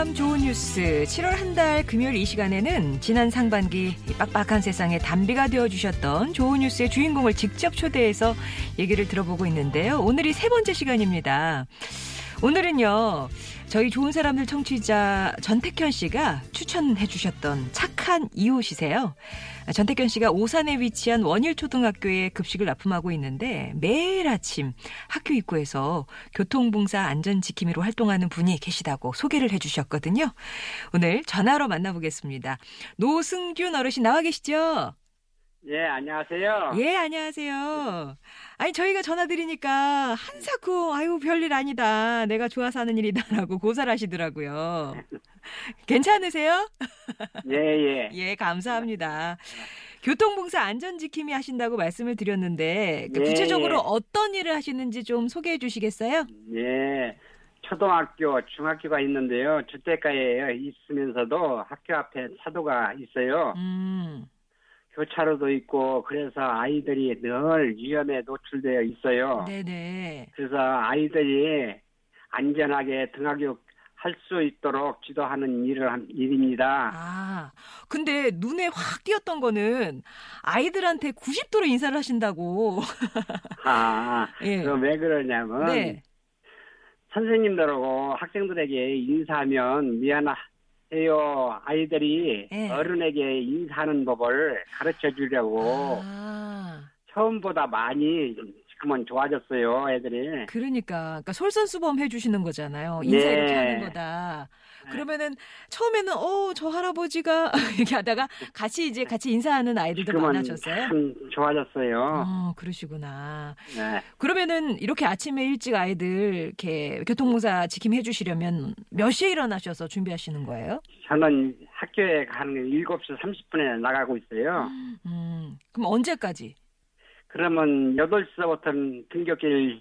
사람 좋은 뉴스 7월 한 달 금요일 이 시간에는 지난 상반기 이 빡빡한 세상에 단비가 되어 주셨던 좋은 뉴스의 주인공을 직접 초대해서 얘기를 들어보고 있는데요. 오늘이 세 번째 시간입니다. 오늘은요, 저희 좋은 사람들 청취자 전택현 씨가 추천해 주셨던 착한 이웃이세요. 전택현 씨가 오산에 위치한 원일초등학교에 급식을 납품하고 있는데 매일 아침 학교 입구에서 교통봉사 안전지킴이로 활동하는 분이 계시다고 소개를 해 주셨거든요. 오늘 전화로 만나보겠습니다. 노승균 어르신 나와 계시죠? 예, 안녕하세요. 예, 안녕하세요. 아니, 저희가 전화드리니까 한사코, 아유, 별일 아니다. 내가 좋아서 하는 일이다 라고 고사를 하시더라고요. 괜찮으세요? 예, 예. 예, 감사합니다. 교통봉사 안전지킴이 하신다고 말씀을 드렸는데, 그 예, 구체적으로 예. 어떤 일을 하시는지 좀 소개해 주시겠어요? 예. 초등학교, 중학교가 있는데요. 주택가에 있으면서도 학교 앞에 차도가 있어요. 음, 교차로도 있고, 그래서 아이들이 늘 위험에 노출되어 있어요. 네네. 그래서 아이들이 안전하게 등하교 할수 있도록 지도하는 일을 한 일입니다. 아, 근데 눈에 확 띄었던 거는 아이들한테 90도로 인사를 하신다고. 아, 예. 그럼 왜 그러냐면, 네. 선생님들하고 학생들에게 인사하면 미안해 요. 아이들이 예. 어른에게 인사하는 법을 가르쳐 주려고 아, 처음보다 많이 지금은 좋아졌어요, 애들이. 그러니까, 그러니까 솔선수범 해주시는 거잖아요. 인사 네. 이렇게 하는 거다. 그러면은 처음에는 어 저 할아버지가 이렇게 하다가 같이 이제 같이 인사하는 아이들도 많아졌어요. 참 좋아졌어요. 어, 그러시구나. 네. 그러면은 이렇게 아침에 일찍 아이들 이렇게 교통공사 지킴 해주시려면 몇 시에 일어나셔서 준비하시는 거예요? 저는 학교에 가는 게 7시 30분에 나가고 있어요. 음, 그럼 언제까지? 그러면 8시부터는 등교길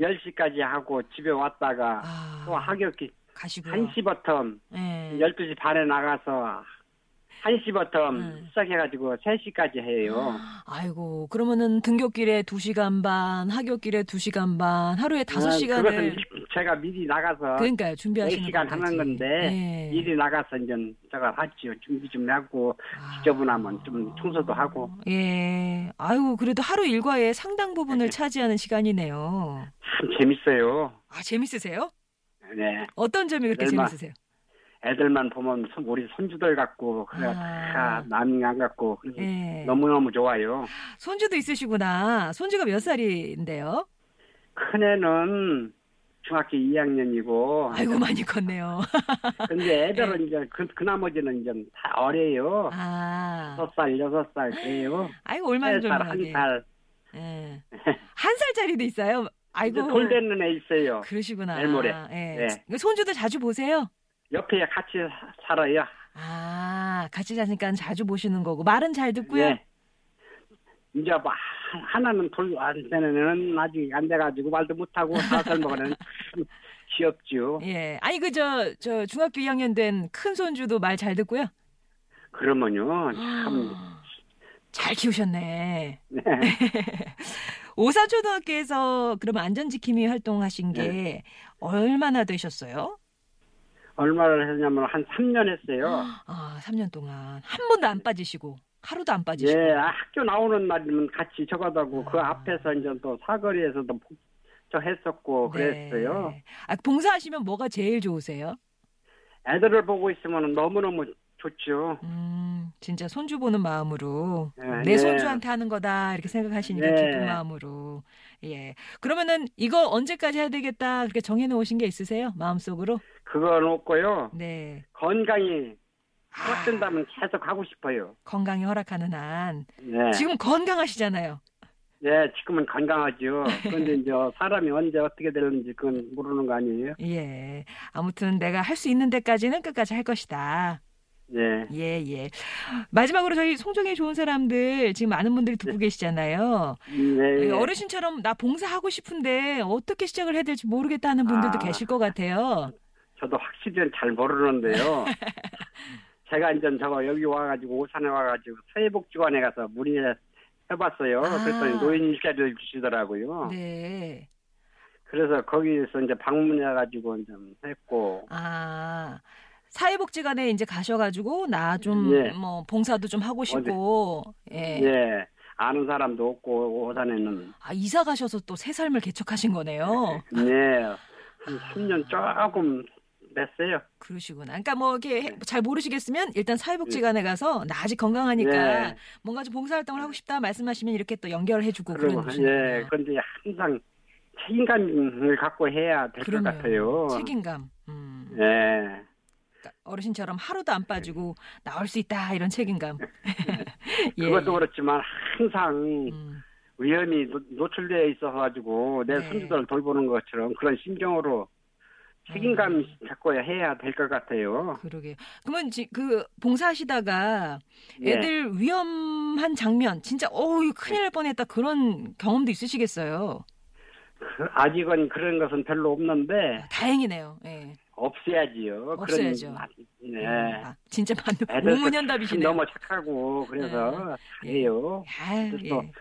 10시까지 하고 집에 왔다가 아, 또 학교길 가시고요. 1시부터 예. 12시 반에 나가서 1시부터 음. 시작해가지고 3시까지 해요. 아이고, 그러면은 등교길에 2시간 반, 하교길에 2시간 반, 하루에 아, 5시간을 그것은 제가 미리 나가서 그러니까요. 준비하시는 4시간 것까지. 하는 건데 예. 미리 나가서 이제 제가 하지요. 준비 좀 하고 아. 지저분하면 좀 청소도 하고 예. 아이고, 그래도 하루 일과의 상당 부분을 차지하는 시간이네요. 참 재밌어요. 아, 재밌으세요? 네. 어떤 점이 그렇게 얼마- 재밌으세요? 애들만 보면 손- 우리 손주들 같고 그래 아. 다 남이 안 같고 예. 너무너무 좋아요. 손주도 있으시구나. 손주가 몇 살인데요? 큰애는 중학교 2학년이고 아이고, 많이 컸네요. 근데 애들은 이제 그, 그 나머지는 이제 다 어려요. 아. 다섯 살, 여섯 살 그래요. 아이고, 얼마나 세 살, 한 졸라하게. 살. 예. 한 살짜리도 있어요. 아이고. 돌 되는 애 있어요. 그러시구나. 내일모레. 예. 네. 손주들 자주 보세요? 옆에 같이 사- 살아요. 아, 같이 자니까 자주 보시는 거고. 말은 잘 듣고요? 네. 이제 뭐 하- 하나는 돌 안 되는 애는 아직 안 돼가지고 말도 못하고 다섯 먹으는 참 귀엽죠. 예. 아니, 그, 저, 저, 중학교 2학년 된 큰 손주도 말 잘 듣고요? 그러면요 참 잘 키우셨네. 네. 오사초등학교에서 그러면 안전지킴이 활동하신 게 네. 얼마나 되셨어요? 얼마를 했냐면 한 3년 했어요. 아, 3년 동안. 한 번도 안 빠지시고, 하루도 안 빠지시고. 예, 아, 학교 나오는 날이면 같이 적어다고 그 아. 앞에서 이제 또 사거리에서도 복- 저 했었고 그랬어요. 네. 아, 봉사하시면 뭐가 제일 좋으세요? 애들을 보고 있으면 너무너무 좋죠. 음, 진짜 손주 보는 마음으로 네, 내 네. 손주한테 하는 거다 이렇게 생각하시니까 네. 기쁜 마음으로 예 그러면은 이거 언제까지 해야 되겠다 그렇게 정해 놓으신 게 있으세요 마음속으로 그건 없고요. 네 건강이 아, 허락된다면 계속 하고 싶어요. 건강이 허락하는 한 네. 지금 건강하시잖아요 네, 지금은 건강하죠. 그런데 이제 사람이 언제 어떻게 되는지 그건 모르는 거 아니에요? 예 아무튼 내가 할 수 있는 데까지는 끝까지 할 것이다 예. 예, 예. 마지막으로 저희 송정에 좋은 사람들 지금 많은 분들이 듣고 계시잖아요. 네. 예, 어르신처럼 나 봉사하고 싶은데 어떻게 시작을 해야 될지 모르겠다는 분들도 아. 계실 것 같아요. 저도 확실히는 잘 모르는데요. 제가 이제 저거 여기 와가지고 오산에 와가지고 사회복지관에 가서 문의해봤어요. 아. 그랬더니 노인 일자리를 주시더라고요. 네. 그래서 거기서 이제 방문해가지고 좀 했고 아. 사회복지관에 이제 가셔가지고 나좀 예. 뭐 봉사도 좀 하고 싶고 예. 예 아는 사람도 없고 오산에는 아 이사 가셔서 또 새 삶을 개척하신 거네요. 예한 10년 조금 됐어요. 그러시구나. 그러니까 뭐 이렇게 해- 잘 모르시겠으면 일단 사회복지관에 가서 나 아직 건강하니까 예. 뭔가 좀 봉사활동을 하고 싶다 말씀하시면 이렇게 또 연결해주고 그런 예 그런데 항상 책임감을 갖고 해야 될 것 같아요. 책임감. 음. 예. 어르신처럼 하루도 안 빠지고 나올 수 있다 이런 책임감. 예, 그것도 예. 그렇지만 항상 음, 위험이 노- 노출되어 있어 가지고 내 네. 손주들을 돌보는 것처럼 그런 심정으로 책임감 음. 갖고 해야 될 것 같아요. 그러게. 그러면 지, 그 봉사하시다가 예. 애들 위험한 장면 진짜 어우 큰일 날 뻔했다 그런 경험도 있으시겠어요. 그- 아직은 그런 것은 별로 없는데 다행이네요. 예. 없애야지요. 없애야죠. 그런 네. 아, 진짜 애들 우문현답이시네요. 너무 착하고 그래서 예. 해요. 아유, 그래서 예.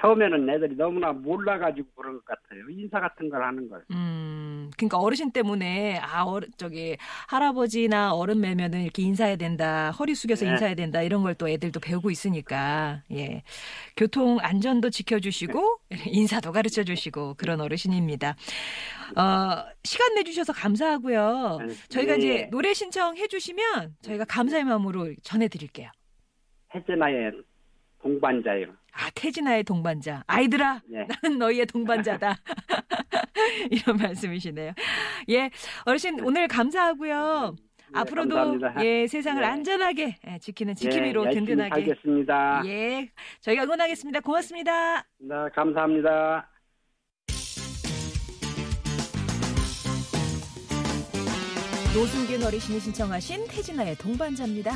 처음에는 애들이 너무나 몰라가지고 그런 것 같아요. 인사 같은 걸 하는 걸. 음, 그러니까 어르신 때문에 아, 어르, 저기 할아버지나 어른 매면은 이렇게 인사해야 된다, 허리 숙여서 네. 인사해야 된다 이런 걸 또 애들도 배우고 있으니까 예, 교통 안전도 지켜주시고 인사도 가르쳐 주시고 그런 어르신입니다. 어, 시간 내주셔서 감사하고요. 네. 저희가 예. 이제 노래 신청해 주시면 저희가 감사의 마음으로 전해드릴게요. 해제나의 동반자요. 아, 태진아의 동반자. 아이들아, 예. 나는 너희의 동반자다. 이런 말씀이시네요. 예, 어르신 오늘 감사하고요. 네, 앞으로도 감사합니다. 예, 세상을 네. 안전하게 예, 지키는 지킴이로 예, 열심히 든든하게. 살겠습니다. 예, 저희가 응원하겠습니다. 고맙습니다. 네, 감사합니다. 노승균 어르신이 신청하신 태진아의 동반자입니다.